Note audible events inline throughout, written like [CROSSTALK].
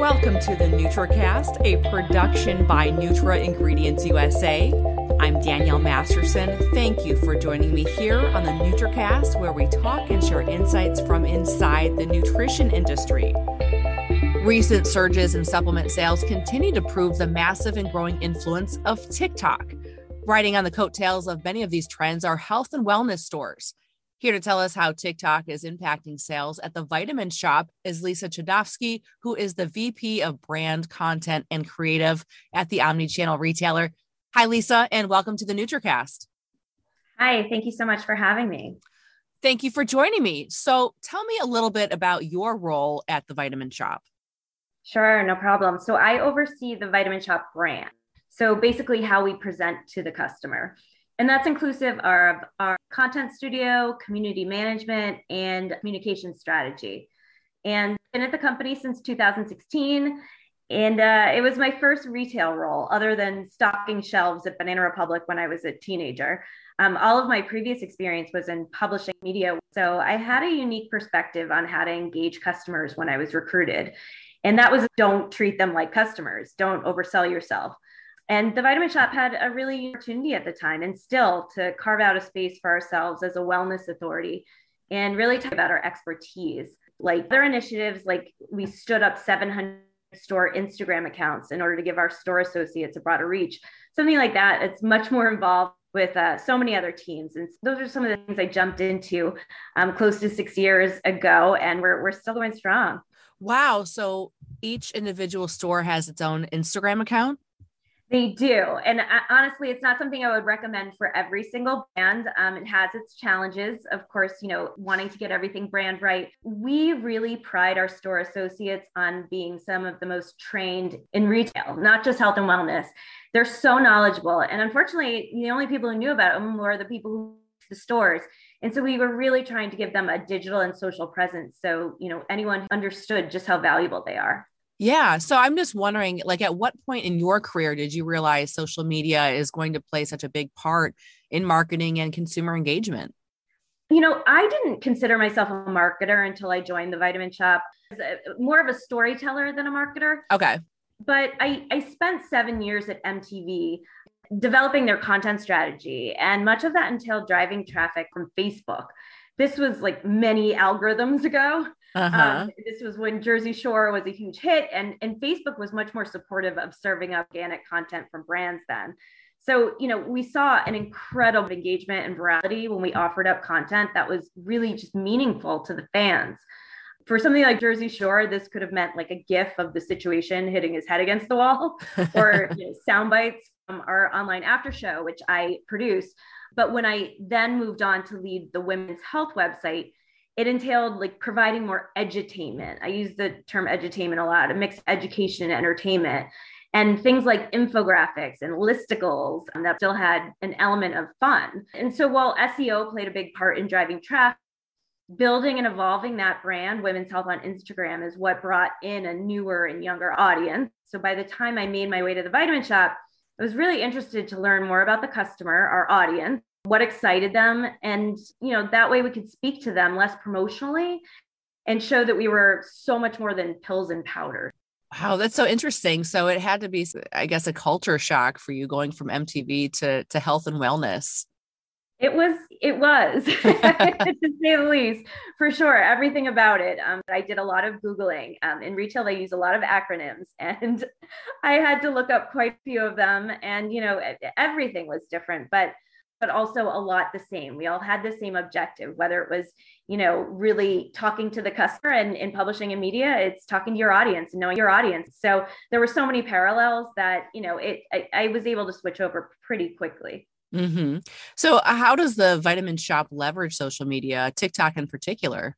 Welcome to the NutraCast, a production by Nutra Ingredients USA. I'm Danielle Masterson. Thank you for joining me here on the NutraCast, where we talk and share insights from inside the nutrition industry. Recent surges in supplement sales continue to prove the massive and growing influence of TikTok. Riding on the coattails of many of these trends are health and wellness stores. Here to tell us how TikTok is impacting sales at the Vitamin Shoppe is Lisa Chudnovsky, who is the VP of Brand Content and Creative at the Omnichannel Retailer. Hi, Lisa, and welcome to the NutraCast. Hi, thank you so much for having me. Thank you for joining me. So, tell me a little bit about your role at the Vitamin Shoppe. Sure, no problem. So, I oversee the Vitamin Shoppe brand. So, basically, how we present to the customer. And that's inclusive of our content studio, community management, and communication strategy. And been at the company since 2016. And uh, it was my first retail role, other than stocking shelves at Banana Republic when I was a teenager. Um, all of my previous experience was in publishing media. So I had a unique perspective on how to engage customers when I was recruited. And that was don't treat them like customers, don't oversell yourself. And the Vitamin Shoppe had a really opportunity at the time and still to carve out a space for ourselves as a wellness authority and really talk about our expertise. Like other initiatives, like we stood up 700 store Instagram accounts in order to give our store associates a broader reach. Something like that. It's much more involved with uh, so many other teams. And those are some of the things I jumped into um, close to six years ago, and we're, we're still going strong. Wow. So each individual store has its own Instagram account? They do. And honestly, it's not something I would recommend for every single brand. Um, it has its challenges, of course, you know, wanting to get everything brand right. We really pride our store associates on being some of the most trained in retail, not just health and wellness. They're so knowledgeable. And unfortunately, the only people who knew about them were the people who the stores. And so we were really trying to give them a digital and social presence. So, you know, anyone understood just how valuable they are. Yeah. So I'm just wondering, like, at what point in your career did you realize social media is going to play such a big part in marketing and consumer engagement? You know, I didn't consider myself a marketer until I joined the Vitamin Shoppe. More of a storyteller than a marketer. Okay. But I, I spent seven years at MTV developing their content strategy, and much of that entailed driving traffic from Facebook. This was like many algorithms ago. Uh-huh. Um, this was when Jersey Shore was a huge hit, and, and Facebook was much more supportive of serving organic content from brands then. So, you know, we saw an incredible engagement and virality when we offered up content that was really just meaningful to the fans. For something like Jersey Shore, this could have meant like a gif of the situation hitting his head against the wall [LAUGHS] or you know, sound bites from our online after show, which I produced. But when I then moved on to lead the women's health website, it entailed like providing more edutainment. I use the term edutainment a lot, a mix of education and entertainment. And things like infographics and listicles um, that still had an element of fun. And so while SEO played a big part in driving traffic, building and evolving that brand, Women's Health on Instagram, is what brought in a newer and younger audience. So by the time I made my way to the Vitamin Shoppe, I was really interested to learn more about the customer, our audience, what excited them. And you know that way we could speak to them less promotionally and show that we were so much more than pills and powder. Wow that's so interesting. So it had to be i guess a culture shock for you going from mtv to to health and wellness. It was it was [LAUGHS] to say the least for sure everything about it. Um, i did a lot of googling. Um, in retail they use a lot of acronyms [LAUGHS] and i had to look up quite a few of them. And you know everything was different but but also a lot the same. We all had the same objective, whether it was, you know, really talking to the customer and in publishing and media, it's talking to your audience and knowing your audience. So there were so many parallels that, you know, it I, I was able to switch over pretty quickly. Mm-hmm. So uh, how does the Vitamin Shoppe leverage social media, TikTok in particular?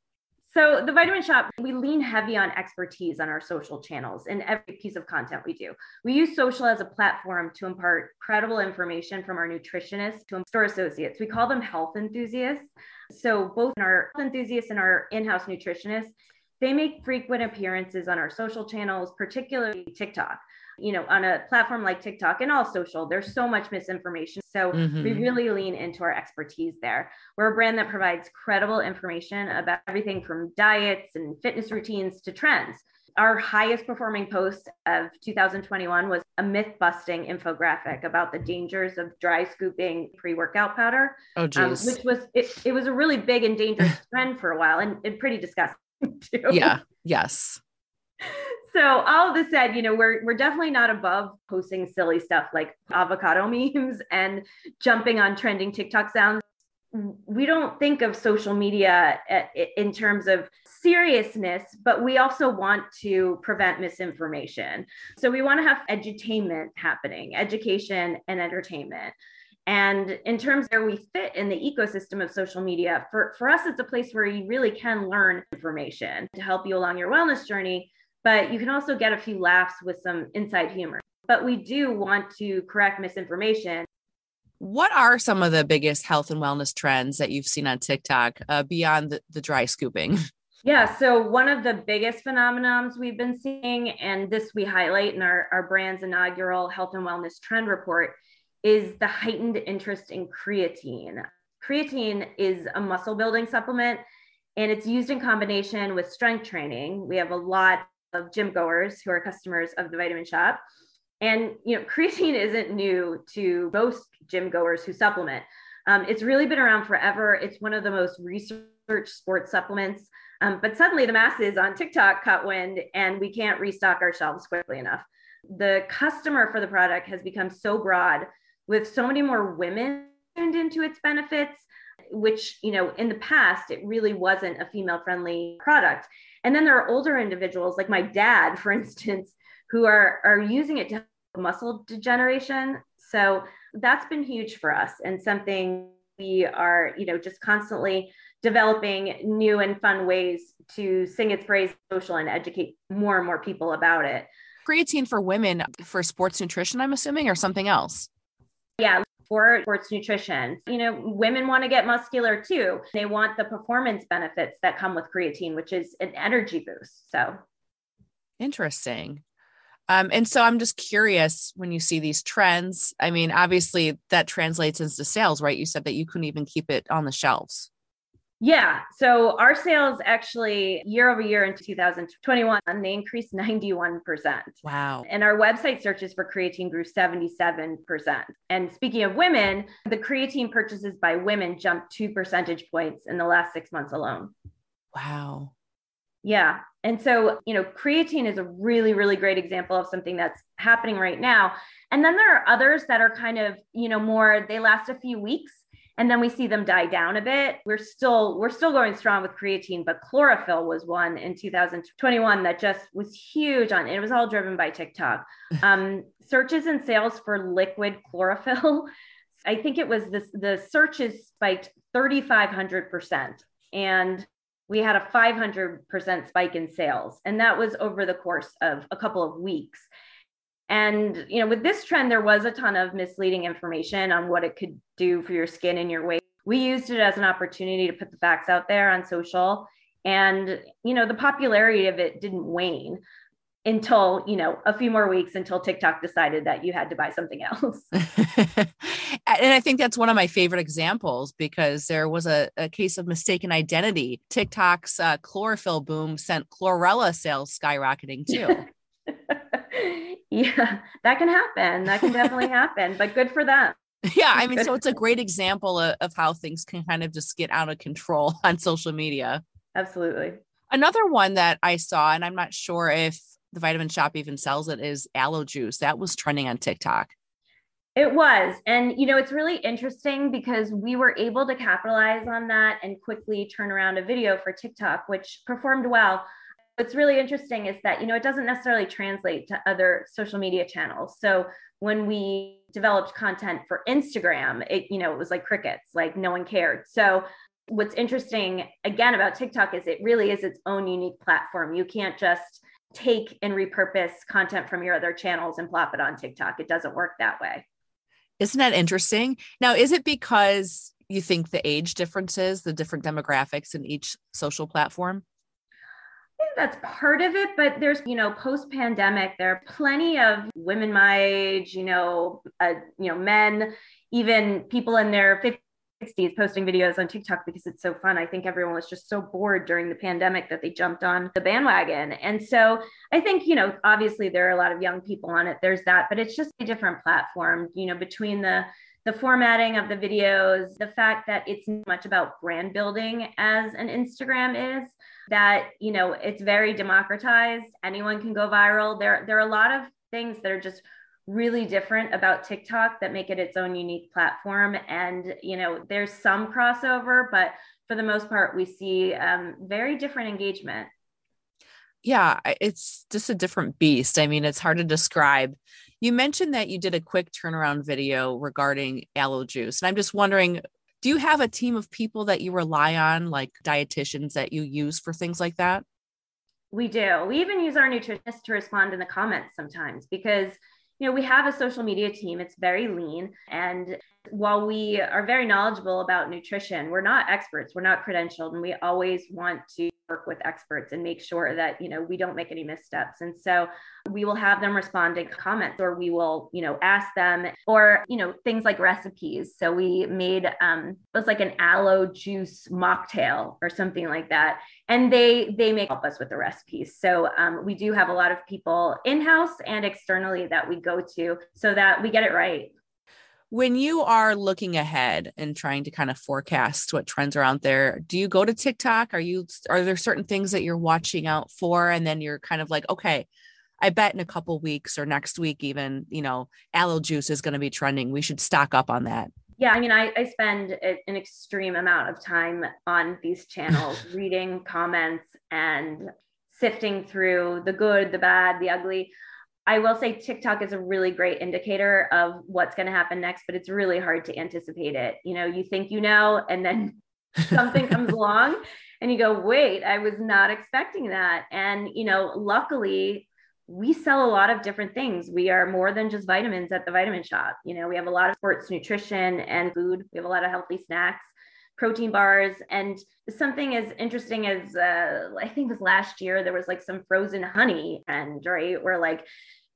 So the Vitamin Shoppe, we lean heavy on expertise on our social channels in every piece of content we do. We use social as a platform to impart credible information from our nutritionists to store associates. We call them health enthusiasts. So both our health enthusiasts and our in-house nutritionists, they make frequent appearances on our social channels, particularly TikTok you know, on a platform like TikTok and all social, there's so much misinformation. So mm-hmm. we really lean into our expertise there. We're a brand that provides credible information about everything from diets and fitness routines to trends. Our highest performing post of 2021 was a myth busting infographic about the dangers of dry scooping pre workout powder. Oh, geez. Um, which was, it, it was a really big and dangerous [LAUGHS] trend for a while and, and pretty disgusting [LAUGHS] too. Yeah. Yes. So all of this said, you know, we're we're definitely not above posting silly stuff like avocado [LAUGHS] memes and jumping on trending TikTok sounds we don't think of social media uh, in terms of seriousness, but we also want to prevent misinformation. So we want to have edutainment happening, education and entertainment. And in terms of where we fit in the ecosystem of social media, for, for us, it's a place where you really can learn information to help you along your wellness journey, but you can also get a few laughs with some inside humor. But we do want to correct misinformation what are some of the biggest health and wellness trends that you've seen on TikTok uh, beyond the, the dry scooping? [LAUGHS] Yeah, so one of the biggest phenomenons we've been seeing, and this we highlight in our, our brand's inaugural health and wellness trend report, is the heightened interest in creatine. Creatine is a muscle building supplement and it's used in combination with strength training. We have a lot of gym goers who are customers of the Vitamin Shoppe. And you know, [LAUGHS] creatine isn't new to most gym goers who supplement. Um, it's really been around forever. It's one of the most researched sports supplements. Um, but suddenly the masses on TikTok caught wind and we can't restock our shelves quickly enough. The customer for the product has become so broad with so many more women tuned into its benefits, which, you know, in the past, it really wasn't a female friendly product. And then there are older individuals like my dad, for [LAUGHS] instance, who are, are using it to help muscle degeneration. So that's been huge for us and something we are, you know, just constantly developing new and fun ways to sing its praise social and educate more and more people about it. Creatine for women for sports nutrition, I'm assuming, or something else. Yeah, for sports nutrition. You know, women want to get muscular too. They want the performance benefits that come with creatine, which is an energy boost. So interesting. Um, and so I'm just curious when you see these trends. I mean, obviously that translates into sales, right? You said that you couldn't even keep it on the shelves. Yeah. So our sales actually year over year in 2021, they increased 91%. Wow. And our website searches for creatine grew 77%. And speaking of women, the creatine purchases by women jumped two percentage points in the last six months alone. Wow. Yeah. And so, you know, creatine is a really, really great example of something that's happening right now. And then there are others that are kind of, you know, more, they last a few weeks and then we see them die down a bit. We're still, we're still going strong with creatine, but chlorophyll was one in 2021 that just was huge on, it was all driven by TikTok. [LAUGHS] Um, searches and sales for liquid chlorophyll. [LAUGHS] I think it was this, the searches spiked 3,500%. And we had a 500% spike in sales. And that was over the course of a couple of weeks. And, you know, with this trend, there was a ton of misleading information on what it could do for your skin and your weight. We used it as an opportunity to put the facts out there on social. And, you know, the popularity of it didn't wane until you know a few more weeks until tiktok decided that you had to buy something else [LAUGHS] and i think that's one of my favorite examples because there was a, a case of mistaken identity tiktok's uh, chlorophyll boom sent chlorella sales skyrocketing too [LAUGHS] yeah that can happen that can definitely happen but good for them [LAUGHS] yeah i mean so it's a great example of, of how things can kind of just get out of control [LAUGHS] on social media absolutely Another one that I saw, and I'm not sure if the Vitamin Shoppe even sells it is aloe juice. That was trending on TikTok. It was. And, you know, it's really interesting because we were able to capitalize on that and quickly turn around a video for TikTok, which performed well. What's really interesting is that, you know, it doesn't necessarily translate to other social media channels. So when we developed content for Instagram, it, you know, it was like crickets, like no one cared. So what's interesting again about TikTok is it really is its own unique platform. You can't just take and repurpose content from your other channels and plop it on TikTok. It doesn't work that way. Isn't that interesting? Now, is it because you think the age differences, the different demographics in each social platform? That's part of it, but there's, you know, post pandemic, there are plenty of women my age, you know, uh, you know, men, even people in their 60s posting videos on TikTok because it's so fun. I think everyone was just so bored during the pandemic that they jumped on the bandwagon. And so I think, you know, obviously there are a lot of young people on it. There's that, but it's just a different platform, you know, between the the formatting of the videos, the fact that it's much about brand building as an Instagram is, that, you know, it's very democratized. Anyone can go viral. There, there are a lot of things that are just really different about TikTok that make it its own unique platform. And, you know, there's some crossover, but for the most part, we see um, very different engagement. Yeah, it's just a different beast. I mean, it's hard to describe. You mentioned that you did a quick turnaround video regarding aloe juice. And I'm just wondering, do you have a team of people that you rely on, like dietitians that you use for things like that? We do. We even use our nutritionists to respond in the comments sometimes because you know, we have a social media team. It's very lean. And while we are very knowledgeable about nutrition, we're not experts, we're not credentialed, and we always want to work with experts and make sure that you know we don't make any missteps. And so we will have them respond to comments or we will you know ask them or you know things like recipes. So we made um it was like an aloe juice mocktail or something like that. And they they make help us with the recipes. So um, we do have a lot of people in-house and externally that we go to so that we get it right when you are looking ahead and trying to kind of forecast what trends are out there do you go to tiktok? Are you are there certain things that you're watching out for? And then you're kind of like okay i bet in a couple weeks or next week even you know aloe juice is going to be trending. We should stock up on that. Yeah i mean i, I spend an extreme amount of time on these channels [LAUGHS] reading comments and sifting through the good the bad the ugly I will say TikTok is a really great indicator of what's going to happen next, but it's really hard to anticipate it. You know, you think you know, and then [LAUGHS] something comes along and you go, wait, I was not expecting that. And, you know, luckily, we sell a lot of different things. We are more than just vitamins at the Vitamin Shoppe. You know, we have a lot of sports nutrition and food, we have a lot of healthy snacks protein bars. And something as interesting as uh, i think was last year there was like some frozen honey and right? Where like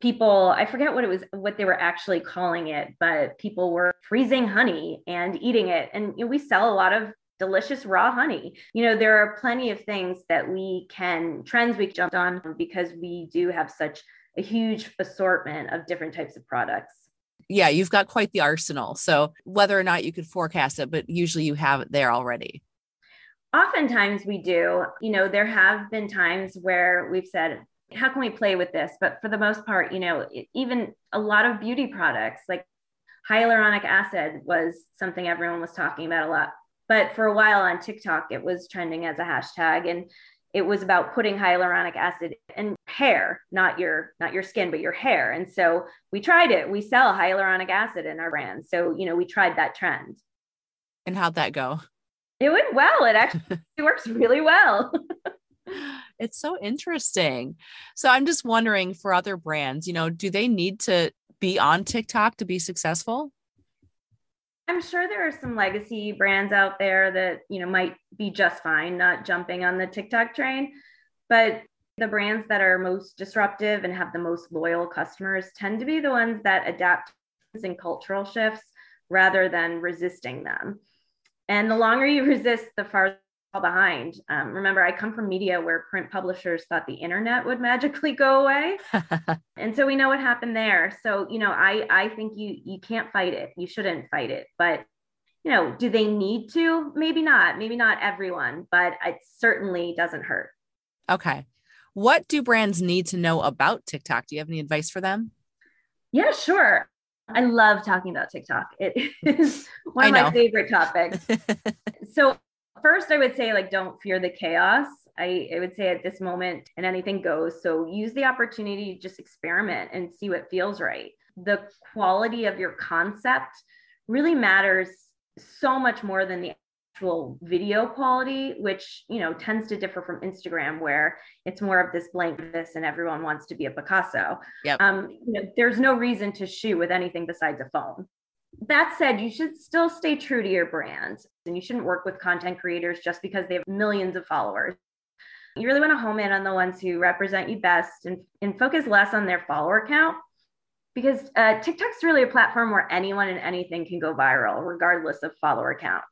people i forget what it was what they were actually calling it but people were freezing honey and eating it. And you know, we sell a lot of delicious raw honey. You know there are plenty of things that we can trends we jumped on because we do have such a huge assortment of different types of products yeah, you've got quite the arsenal. So whether or not you could forecast it, but usually you have it there already. Oftentimes we do. You know, there have been times where we've said, how can we play with this? But for the most part, you know, even a lot of beauty products like hyaluronic acid was something everyone was talking about a lot. But for a while on TikTok, it was trending as a hashtag. And it was about putting hyaluronic acid in hair not your not your skin but your hair. And so we tried it. We sell hyaluronic acid in our brand so you know we tried that trend. And how'd that go? It went well. It actually [LAUGHS] works really well. [LAUGHS] It's so interesting. So i'm just wondering for other brands you know do they need to be on tiktok to be successful I'm sure there are some legacy brands out there that, you know, might be just fine not jumping on the TikTok train, but the brands that are most disruptive and have the most loyal customers tend to be the ones that adapt in cultural shifts rather than resisting them. And the longer you [LAUGHS] resist, the farther behind. Um, remember, I come from media where print publishers thought the internet would magically go away, [LAUGHS] and so we know what happened there. So you know, I I think you you can't fight it. You shouldn't fight it, but you know, do they need to? Maybe not. Maybe not everyone, but it certainly doesn't hurt. Okay. What do brands need to know about TikTok? Do you have any advice for them? Yeah, sure. I love talking about TikTok. It [LAUGHS] is one of my favorite topics. [LAUGHS] so first i would say like don't fear the chaos. I, I would say at this moment and anything goes. So use the opportunity to just experiment and see what feels right. The quality of your concept really matters so much more than the actual video quality which you know tends to differ from instagram where it's more of this blankness and everyone wants to be a picasso. Yep. um you know, there's no reason to shoot with anything besides a phone that said, you should still stay true to your brand and you shouldn't work with content creators just because they have millions of followers. You really want to home in on the ones who represent you best and, and focus less on their follower count because uh, TikTok's really a platform where anyone and anything can go viral, regardless of follower count.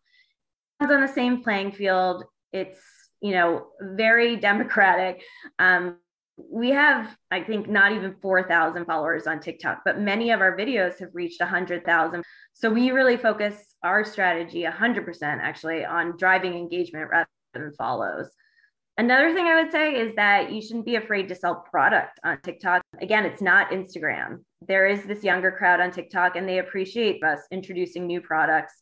It's on the same playing field. It's, you know, very [LAUGHS] democratic. Um, we have, I think, not even 4,000 followers on TikTok, but many of our videos have reached 100,000. So we really focus our strategy 100% actually on driving engagement rather than follows. Another thing I would say is that you shouldn't be afraid to sell product on TikTok. Again, it's not Instagram. There is this younger crowd on TikTok, and they appreciate us introducing new products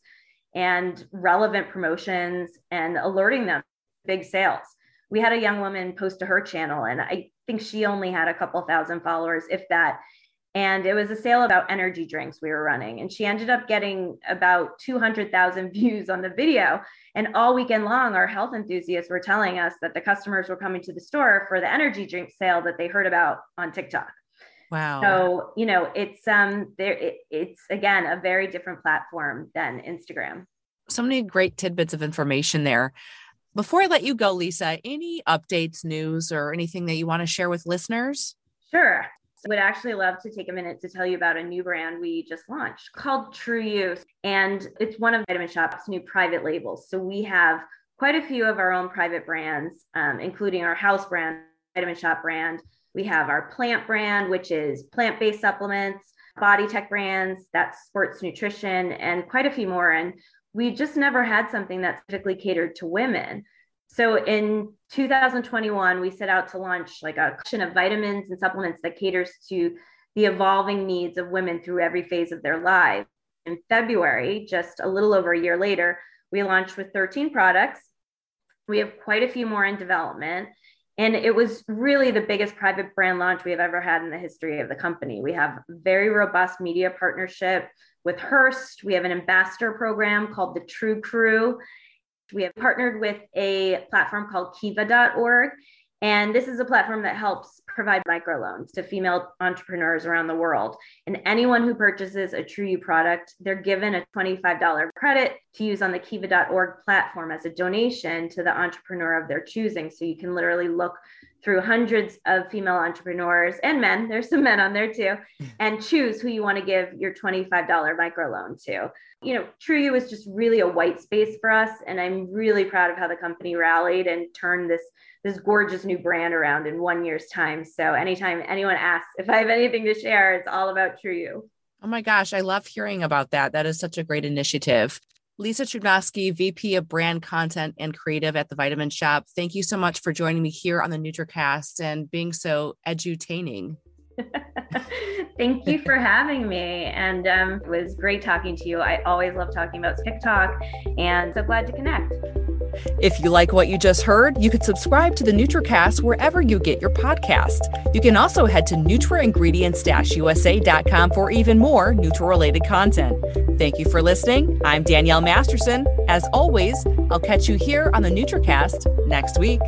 and relevant promotions and alerting them big sales. We had a young woman post to her channel, and I think she only had a couple thousand followers, if that. And it was a sale about energy drinks we were running. And she ended up getting about 200,000 [LAUGHS] views on the video. And all weekend long, our health enthusiasts were telling us that the customers were coming to the store for the energy drink sale that they heard about on TikTok. Wow. So, you know, it's um there it, it's again a very different platform than Instagram. So many great tidbits of information there. Before I let you go, Lisa, any updates, news, or anything that you want to share with listeners? Sure. Would actually love to take a minute to tell you about a new brand we just launched called True You. And it's one of Vitamin Shoppe's new private labels. So we have quite a few of our own private brands, um, including our house brand, Vitamin Shoppe brand, we have our plant brand, which is plant based supplements, body tech brands, that's sports nutrition, and quite a few more. And we just never had something that specifically catered to women. So in 2021, we set out to launch like a collection of vitamins and supplements that caters to the evolving needs of women through every phase of their lives. In February, just a little over a year later, we launched with 13 products. We have quite a few more in development. And it was really the biggest private brand launch we have ever had in the history of the company. We have very robust media partnership with Hearst. We have an ambassador program called the True Crew. We have partnered with a platform called kiva.org. And this is a platform that helps provide microloans to female entrepreneurs around the world. And anyone who purchases a True You product, they're given a $25 credit to use on the kiva.org platform as a donation to the entrepreneur of their choosing. So you can literally look through hundreds of female entrepreneurs and men, there's some men on there too, [LAUGHS] and choose who you want to give your $25 microloan to. You know, True You is just really a white space for us. And I'm really proud of how the company rallied and turned this this gorgeous new brand around in one year's time. So anytime anyone asks if I have anything to share, it's all about True You. Oh my gosh, I love hearing about that. That is such a great initiative. Lisa Chudnovsky, VP of Brand Content and Creative at the Vitamin Shoppe. Thank you so much for joining me here on the NutraCast and being so edutaining. [LAUGHS] Thank you for having me. And um, it was great talking to you. I always love talking about TikTok and so glad to connect. If you like what you just heard, you could subscribe to the NutraCast wherever you get your podcast. You can also head to nutraingredients-usa.com for even more Nutra-related content. Thank you for listening. I'm Danielle Masterson. As always, I'll catch you here on the NutraCast next week.